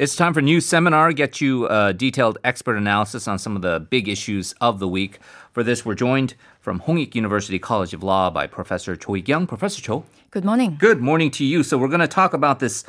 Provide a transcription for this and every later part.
It's time for news seminar. Get you a detailed expert analysis on some of the big issues of the week. For this, we're joined from Hongik University College of Law by Professor Cho Heekyung. Professor Cho. Good morning. Good morning to you. So we're going to talk about this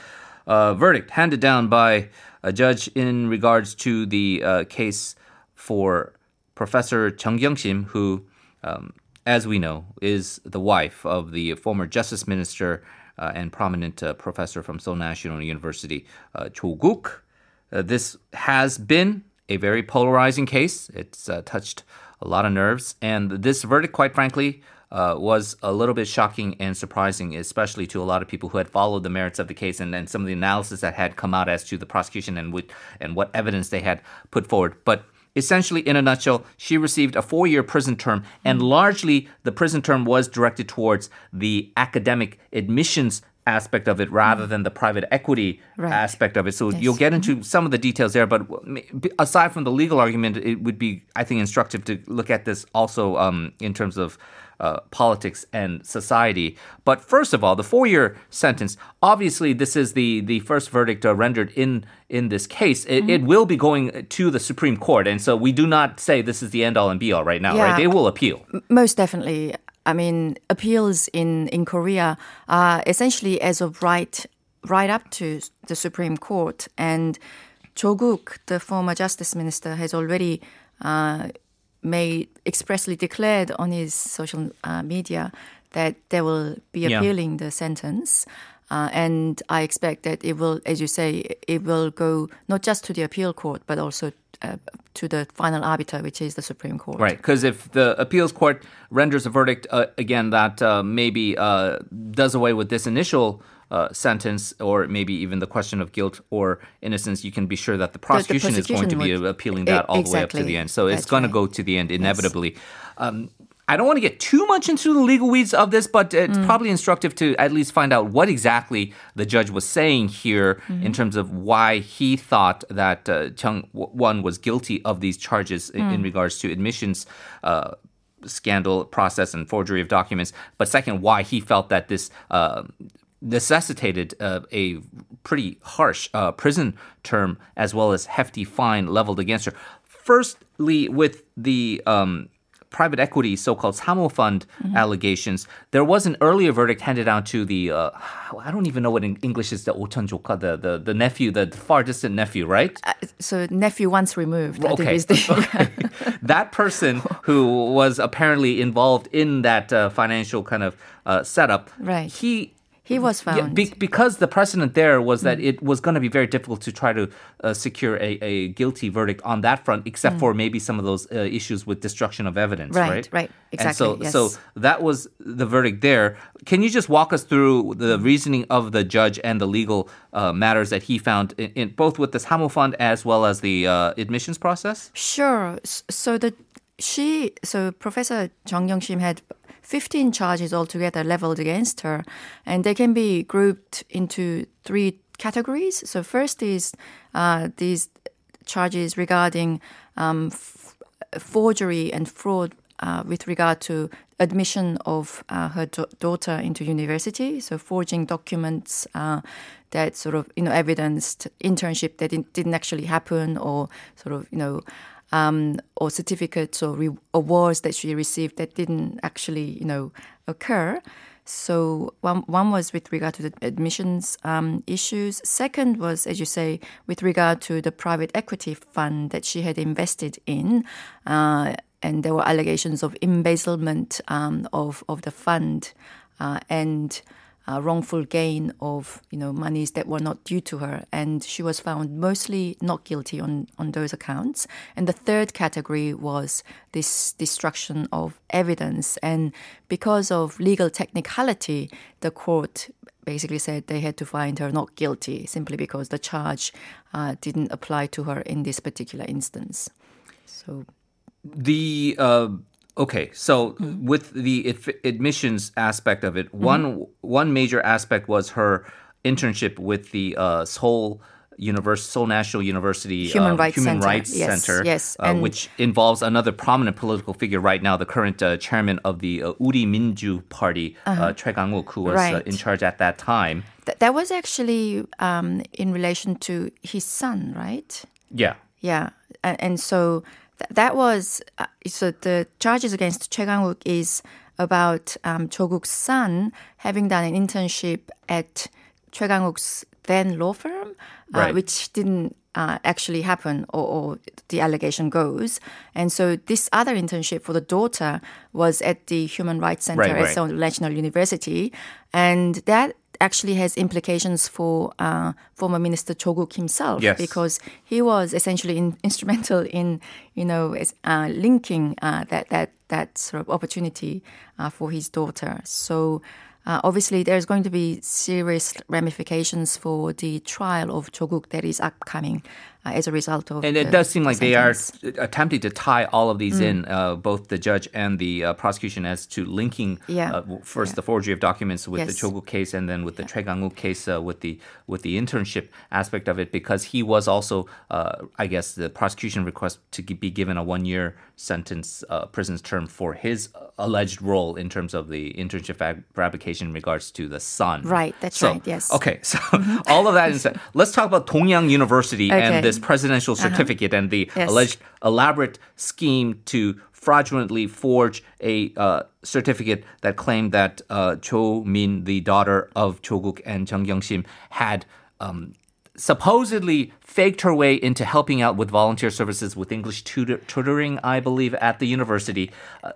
uh, verdict handed down by a judge in regards to the uh, case for Professor Chung Kyung-shim, who, um, as we know, is the wife of the former Justice Minister uh, and prominent uh, professor from Seoul National University, uh, Cho Guk. Uh, this has been a very polarizing case. It's uh, touched a lot of nerves, and this verdict, quite frankly, uh, was a little bit shocking and surprising, especially to a lot of people who had followed the merits of the case and, and some of the analysis that had come out as to the prosecution and what and what evidence they had put forward. But essentially, in a nutshell, she received a four-year prison term, and mm. largely the prison term was directed towards the academic admissions aspect of it mm. rather than the private equity Right. aspect of it. So Yes. you'll get into mm-hmm. some of the details there, but aside from the legal argument, it would be, I think, instructive to look at this also um, in terms of uh, politics and society. But first of all, the four-year sentence. Obviously, this is the the first verdict uh, rendered in in this case. It, it will be going to the Supreme Court, and so we do not say this is the end all and be all right now. Right? They will appeal. Most definitely. I mean, appeals in, in Korea are essentially as of right right up to the Supreme Court. And Cho Guk, the former justice minister, has already uh, made expressly declared on his social uh, media that they will be Yeah. appealing the sentence. Uh, and I expect that it will, as you say, it will go not just to the appeal court, but also uh, to the final arbiter, which is the Supreme Court. Right, because if the appeals court renders a verdict, uh, again, that uh, maybe uh, does away with this initial uh, sentence, or maybe even the question of guilt or innocence, you can be sure that the prosecution, is going to be appealing that all the way up to the end. So it's That's going to go to the end inevitably. Um, I don't want to get too much into the legal weeds of this, but it's Mm. probably instructive to at least find out what exactly the judge was saying here Mm-hmm. in terms of why he thought that uh, Chung Won was guilty of these charges in, Mm. in regards to admissions. Uh, scandal process and forgery of documents but second why he felt that this uh, necessitated uh, a pretty harsh uh, prison term as well as hefty fine leveled against her. Firstly, with the um, private equity so-called Samo Fund mm-hmm. allegations, there was an earlier verdict handed down to the uh, I don't even know what in English is the Otanjoka, the, the the nephew, the far distant nephew, right? Uh, so nephew once removed. Okay. The, okay. that person who was apparently involved in that uh, financial kind of uh, setup, right? He he was yeah, found. be- because the precedent there was that it was going to be very difficult to try to uh, secure a, a guilty verdict on that front, except for maybe some of those uh, issues with destruction of evidence. Right, Right, right. And so, Exactly, so that was the verdict there. Can you just walk us through the reasoning of the judge and the legal uh, matters that he found in, in both with this Samo fund as well as the uh, admissions process? Sure. So the she so Professor Chung Kyung-shim had 15 charges altogether leveled against her, and they can be grouped into three categories. So first is uh, these charges regarding um, f- forgery and fraud uh, with regard to admission of uh, her da- daughter into university. So forging documents uh, that sort of you know evidenced internship that didn't actually happen, or sort of you know. Um, or certificates or re- awards that she received that didn't actually, you know, occur. So one one was with regard to the admissions um, issues. Second was, as you say, with regard to the private equity fund that she had invested in, uh, and there were allegations of embezzlement um, of of the fund uh, and. Uh, wrongful gain of you know monies that were not due to her, and she was found mostly not guilty on on those accounts. And the third category was this destruction of evidence, and because of legal technicality, the court basically said they had to find her not guilty simply because the charge uh, didn't apply to her in this particular instance. So the uh, okay so Mm-hmm. with the ad- admissions aspect of it one one major aspect was her internship with the uh, Seoul Universe, Seoul National University Human um, Rights Human Center. Rights Yes, Center, yes, uh, which involves another prominent political figure right now, the current uh, chairman of the uh, Uri Minju Party, uh Choi Kang-wook, who was uh, Uh-huh. Right. in charge at that time. Th- that was actually um, in relation to his son, right? Yeah. Yeah, and, and so th- that was uh, so the charges against Choi Kang-wook is about um, Cho-guk's son having done an internship at Choi Kang-wook's then law firm, uh, Right. which didn't uh, actually happen, or, or the allegation goes. And so this other internship for the daughter was at the Human Rights Center Right, at right. Seoul National University, and that actually has implications for uh, former Minister Cho-guk himself Yes. because he was essentially in, instrumental in, you know, uh, linking uh, that that that sort of opportunity uh, for his daughter. So. Uh, obviously, there's going to be serious ramifications for the trial of Choguk that is upcoming uh, as a result of. And it does seem like they are attempting to tie all of these Mm. in, uh, both the judge and the uh, prosecution, as to linking Yeah. uh, first Yeah. the forgery of documents with the Yes. Chogu case, and then with the Choi Kang-wook case uh, with the with the internship aspect of it, because he was also, uh, I guess, the prosecution request to be given a one year sentence, uh, prison term for his alleged role in terms of the internship fab- fabrication in regards to the son. Right, that's So- right, yes. Mm-hmm. Okay, so all of that is. Let's talk about Dongyang University Okay. and this presidential certificate and the Yes. alleged elaborate scheme to fraudulently forge a uh, certificate that claimed that uh, Cho Min, the daughter of Cho Guk and Chung Kyung-shim, had um, supposedly faked her way into helping out with volunteer services with English tutor- tutoring, I believe, at the university. Uh,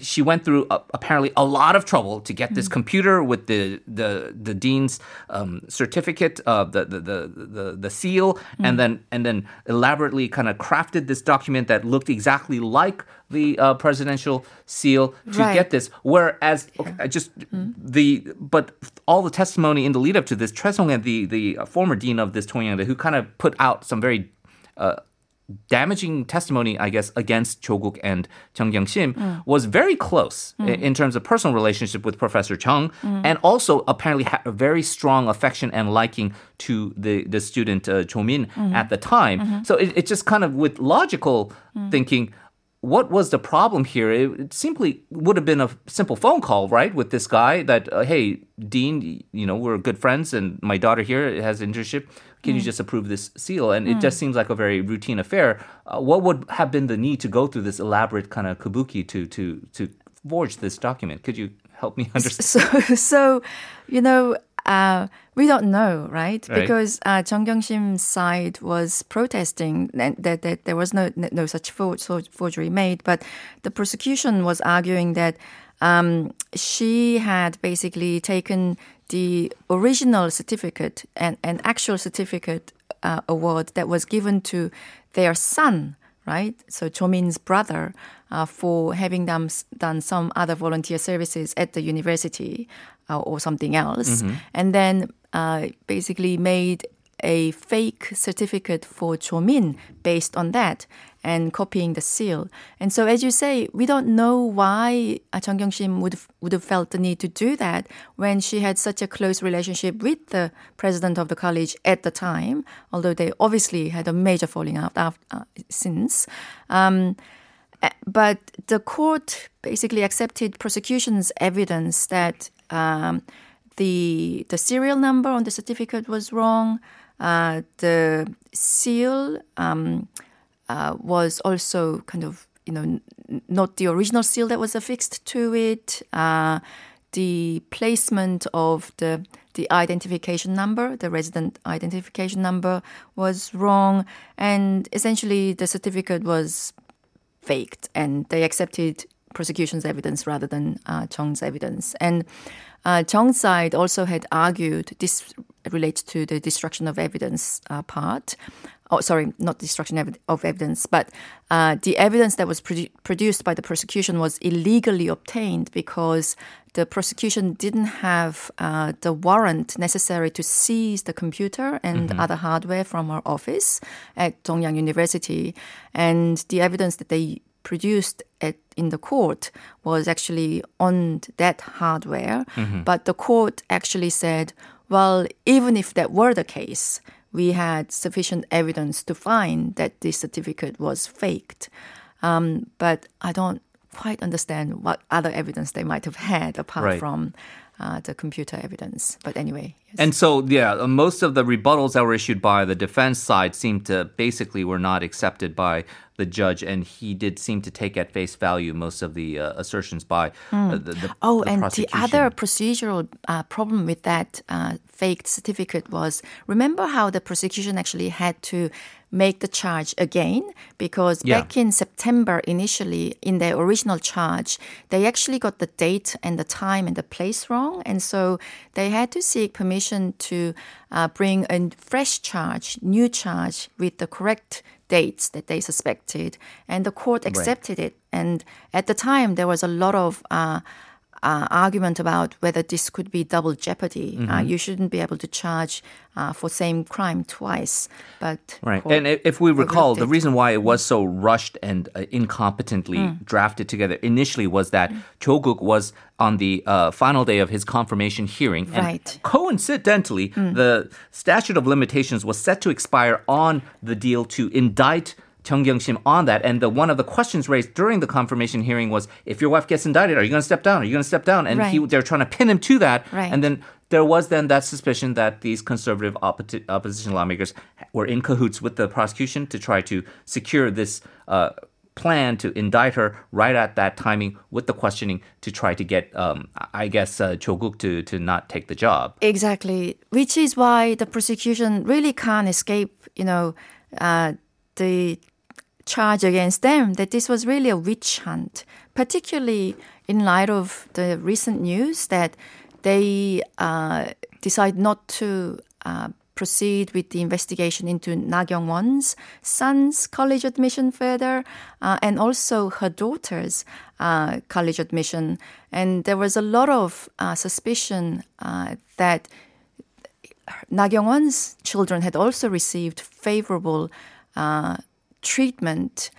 she went through uh, apparently a lot of trouble to get this computer with the the the dean's um, certificate, uh, the, the the the the seal, and then and then elaborately kind of crafted this document that looked exactly like the uh, presidential seal to Right. get this. Whereas, okay, I just the but all the testimony in the lead up to this, Choi Sung-hae, the the uh, former dean of this Dongyang, who kind of put out some very uh, damaging testimony, I guess, against Cho-guk and Chung Kyung-shim mm. was very close i- mm. in terms of personal relationship with Professor Chung, mm. and also apparently had a very strong affection and liking to the the student uh, Cho Min mm-hmm. at the time. Mm-hmm. So it, it just kind of with logical thinking. What was the problem here? It, it simply would have been a simple phone call, right, with this guy that, uh, hey, Dean, you know, we're good friends, and my daughter here has internship. Can you just approve this seal? And it just seems like a very routine affair. Uh, what would have been the need to go through this elaborate kind of kabuki to to to forge this document? Could you help me understand? So, so you know, uh, we don't know, right? Right. Because uh, Chung Kyung-shim's side was protesting that, that there was no no such forgery made, but the prosecution was arguing that um, she had basically taken the original certificate and an actual certificate uh, award that was given to their son right? So Chomin's brother uh, for having done, done some other volunteer services at the university uh, or something else, and then uh, basically made a fake certificate for Chomin based on that and copying the seal. And so, as you say, we don't know why uh, Chung Kyung-shim would would have felt the need to do that when she had such a close relationship with the president of the college at the time. Although they obviously had a major falling out after, uh, since. Um, uh, but the court basically accepted prosecution's evidence that um, the the serial number on the certificate was wrong. Uh, the seal um, uh, was also kind of you know n- not the original seal that was affixed to it. Uh, the placement of the the identification number, the resident identification number, was wrong, and essentially the certificate was faked, and they accepted prosecution's evidence rather than uh, Chung's evidence. And uh, Chung's side also had argued this relates to the destruction of evidence uh, part. Oh, sorry, not destruction of evidence, but uh, the evidence that was produ- produced by the prosecution was illegally obtained because the prosecution didn't have uh, the warrant necessary to seize the computer and other hardware from her office at Dongyang University. And the evidence that they produced at, in the court was actually on that hardware. But the court actually said, well, even if that were the case, we had sufficient evidence to find that this certificate was faked. Um, but I don't quite understand what other evidence they might have had apart Right. from uh, the computer evidence. But anyway, yes. And so, yeah, uh, most of the rebuttals that were issued by the defense side seemed to basically were not accepted by the judge, and he did seem to take at face value most of the uh, assertions by uh, the, the Oh, the and the other procedural uh, problem with that uh, faked certificate was remember how the prosecution actually had to make the charge again because Yeah. back in September initially in their original charge they actually got the date and the time and the place wrong. And so they had to seek permission to uh, bring a fresh charge new charge with the correct dates that they suspected. And the court accepted it. And at the time there was a lot of uh, uh, argument about whether this could be double jeopardy. Mm-hmm. Uh, you shouldn't be able to charge uh, for same crime twice. But Right. And if we recall, the reason why it was so rushed and uh, incompetently Hmm. drafted together initially was that Cho Guk was on the uh, final day of his confirmation hearing. And Right. Coincidentally, the statute of limitations was set to expire on the deal to indict Chung Kyung-shim on that. And the one of the questions raised during the confirmation hearing was, if your wife gets indicted, are you going to step down? Are you going to step down? And he, they're trying to pin him to that. Right. And then there was then that suspicion that these conservative oppo- opposition lawmakers were in cahoots with the prosecution to try to secure this uh, plan to indict her right at that timing with the questioning to try to get, um, I guess, uh, Cho Guk to, to not take the job. Exactly, which is why the prosecution really can't escape, you know, uh, the charge against them that this was really a witch hunt, particularly in light of the recent news that they uh, decide not to uh, proceed with the investigation into Na Kyung-won's son's college admission further, uh, and also her daughter's uh, college admission. And there was a lot of uh, suspicion uh, that Na Kyung-won's children had also received favorable uh, treatment,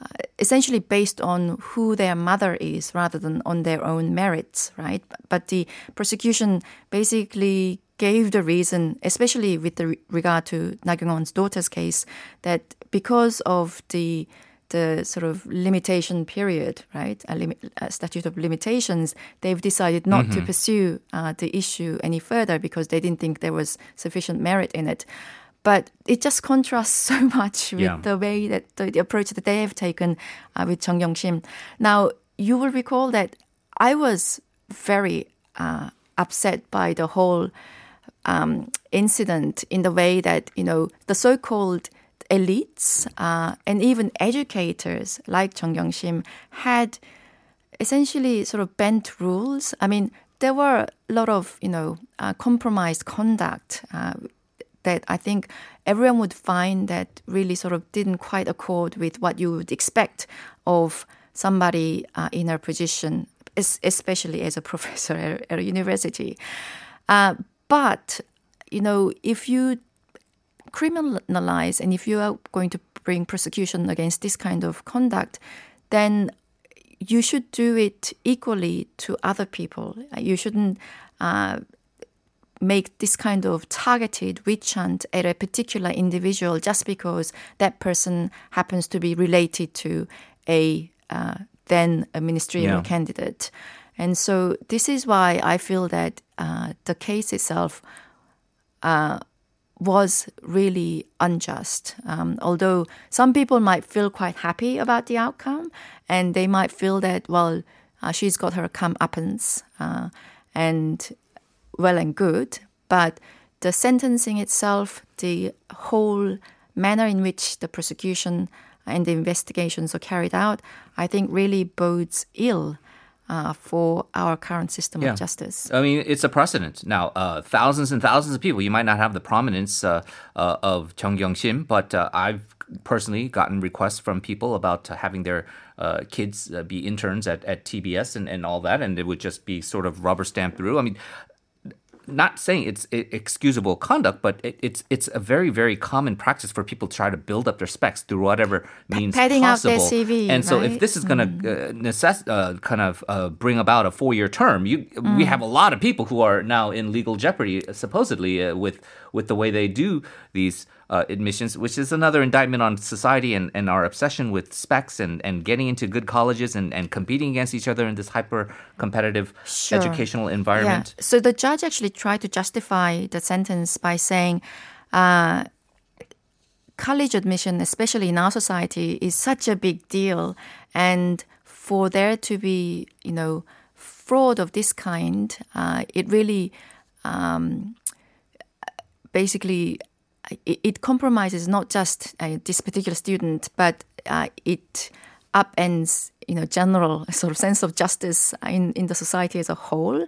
uh, essentially based on who their mother is rather than on their own merits, right? But the prosecution basically gave the reason, especially with the re- regard to Na Kyung-won's daughter's case, that because of the the sort of limitation period, right? A, lim- a statute of limitations, they've decided not to pursue uh, the issue any further because they didn't think there was sufficient merit in it. But it just contrasts so much with Yeah. the way that the, the approach that they have taken uh, with Chung Kyung-shim. Now, you will recall that I was very uh, upset by the whole um, incident in the way that you know the so-called elites uh, and even educators like Chung Kyung-shim had essentially sort of bent rules. I mean, there were a lot of you know uh, compromised conduct. Uh, that I think everyone would find that really sort of didn't quite accord with what you would expect of somebody uh, in a position, especially as a professor at, at a university. Uh, but you know, if you criminalize and if you are going to bring prosecution against this kind of conduct, then you should do it equally to other people. You shouldn't uh, make this kind of targeted witch hunt at a particular individual just because that person happens to be related to a uh, then a ministerial Yeah. candidate. And so this is why I feel that uh, the case itself uh, was really unjust. Um, although some people might feel quite happy about the outcome, and they might feel that well, uh, she's got her comeuppance, uh, and well and good. But the sentencing itself, the whole manner in which the prosecution and the investigations are carried out, I think really bodes ill uh, for our current system Yeah. of justice. I mean, it's a precedent. Now, uh, thousands and thousands of people, you might not have the prominence uh, uh, of Chung Kyung Shim, but uh, I've personally gotten requests from people about uh, having their uh, kids uh, be interns at, at TBS and, and all that, and it would just be sort of rubber stamped through. I mean, not saying it's excusable conduct, but it, it's it's a very very common practice for people to try to build up their specs through whatever means padding out their possible. CV, and so if this is going to uh, necess- uh, kind of uh, bring about a four year term, you we have a lot of people who are now in legal jeopardy, supposedly uh, with with the way they do these. Uh, admissions, which is another indictment on society and, and our obsession with specs and, and getting into good colleges and, and competing against each other in this hyper competitive Sure. educational environment. Yeah. So the judge actually tried to justify the sentence by saying, uh, college admission, especially in our society, is such a big deal, and for there to be, you know, fraud of this kind, uh, it really um, basically it, compromises not just uh, this particular student, but uh, it upends you know general sort of sense of justice in in the society as a whole.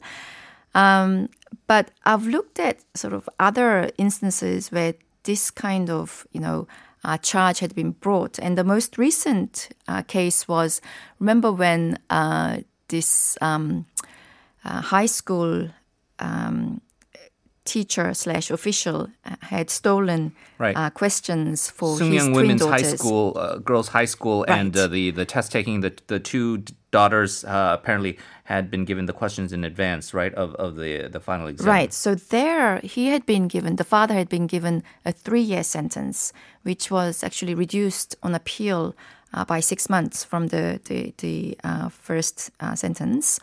Um, but I've looked at sort of other instances where this kind of you know uh, charge had been brought, and the most recent uh, case was remember when uh, this um, uh, high school um, teacher slash official uh, had stolen Right. uh, questions for his Sookmyung twin Women's daughters. High School, uh, girls' high school, and Right. uh, the the test taking the the two daughters uh, apparently had been given the questions in advance, right, of of the the final exam. Right. So there, he had been given, the father had been given a three year sentence, which was actually reduced on appeal uh, by six months from the, the, the uh, first uh, sentence.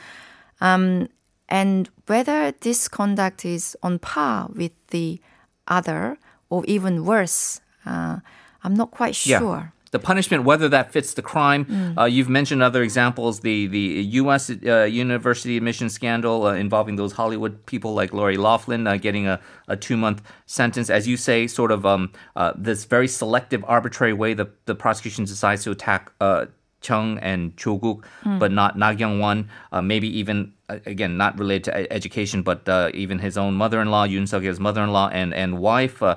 Um, and whether this conduct is on par with the other or even worse, uh, I'm not quite sure. Yeah. The punishment, whether that fits the crime. Mm. Uh, you've mentioned other examples, the the U.S. Uh, university admission scandal uh, involving those Hollywood people like Lori Laughlin uh, getting a, a two month sentence, as you say, sort of um, uh, this very selective, arbitrary way the the prosecution decides to attack. Chung and Choguk, but not Na Kyung-won. Uh, maybe even uh, again not related to education, but uh, even his own mother-in-law, Yoon Suk-yeol's mother-in-law and and wife. Uh,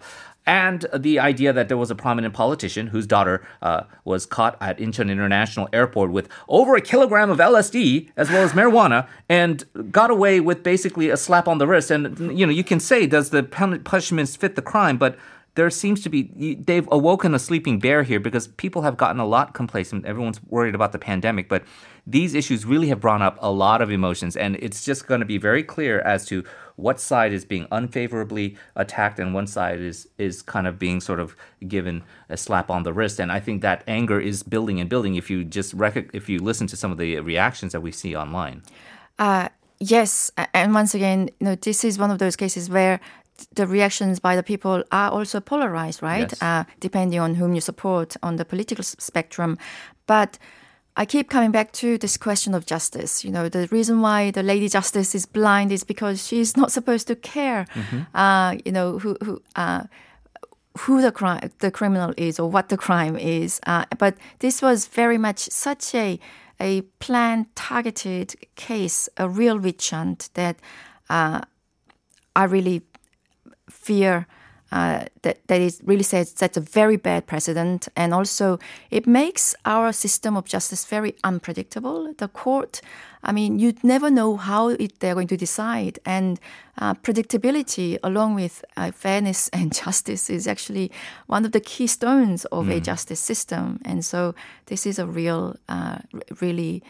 and the idea that there was a prominent politician whose daughter uh, was caught at Incheon International Airport with over a kilogram of LSD as well as marijuana and got away with basically a slap on the wrist. And you know, you can say, does the pun- punishments fit the crime? But there seems to be they've awoken a sleeping bear here because people have gotten a lot complacent. Everyone's worried about the pandemic, but these issues really have brought up a lot of emotions, and it's just going to be very clear as to what side is being unfavorably attacked and one side is is kind of being sort of given a slap on the wrist. And I think that anger is building and building. If you just rec- if you listen to some of the reactions that we see online. Uh, yes, and once again, you know, this is one of those cases where the reactions by the people are also polarized, right? Yes. Uh, depending on whom you support on the political spectrum. But I keep coming back to this question of justice. You know, the reason why the lady justice is blind is because she's not supposed to care. Uh, you know, who who. Uh, who the crime, the criminal is, or what the crime is. Uh, but this was very much such a a planned, targeted case, a real witch hunt that uh, I really fear uh, that that it really sets sets a very bad precedent, and also it makes our system of justice very unpredictable. The court, I mean, you'd never know how it, they're going to decide, and uh, predictability, along with uh, fairness and justice, is actually one of the keystones of a justice system. And so, this is a real, uh, r- really.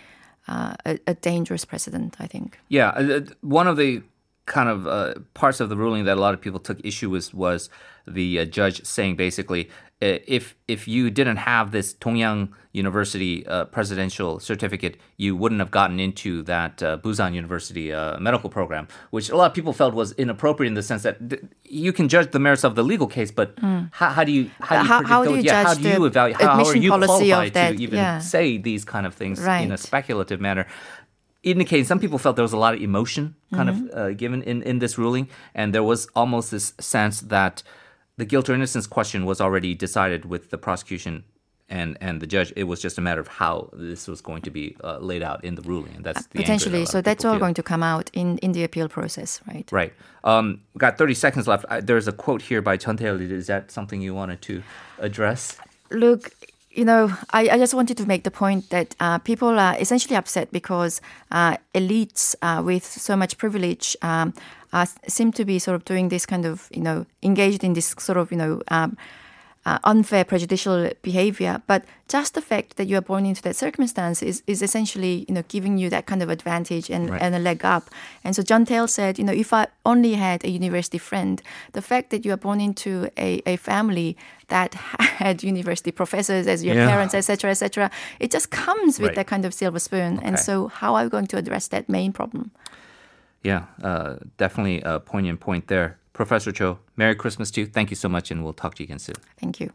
Uh, a, a dangerous precedent, I think. Yeah, uh, one of the kind of uh, parts of the ruling that a lot of people took issue with was the uh, judge saying basically if if you didn't have this Dongyang University uh, presidential certificate, you wouldn't have gotten into that uh, Busan University uh, medical program, which a lot of people felt was inappropriate in the sense that th- you can judge the merits of the legal case, but how, how do you how do you, How- how do you yeah, how do you evaluate how, how are you qualified that? to even Yeah. say these kind of things in a speculative manner? Indicating some people felt there was a lot of emotion kind Mm-hmm. of uh, given in, in this ruling, and there was almost this sense that the guilt or innocence question was already decided with the prosecution and, and the judge. It was just a matter of how this was going to be uh, laid out in the ruling, and that's that a Potentially. lot So that's all feel. going to come out in, in the appeal process, right? Right. Um, we've got 30 seconds left. I, there's a quote here by Jeon Tae-il. Is that something you wanted to address? Look, you know, I, I just wanted to make the point that uh, people are essentially upset because uh, elites uh, with so much privilege um, seem to be sort of doing this kind of, you know, engaged in this sort of, you know, um, uh, unfair, prejudicial behavior. But just the fact that you are born into that circumstance is, is essentially, you know, giving you that kind of advantage and, Right. and a leg up. And so Jeon Tae-il said, you know, if I only had a university friend, the fact that you are born into a, a family that had university professors as your Yeah. parents, etc., etc., it just comes with Right. that kind of silver spoon. And so, how are we going to address that main problem? Yeah, uh, definitely a poignant point there. Professor Cho, Merry Christmas to you. Thank you so much, and we'll talk to you again soon. Thank you.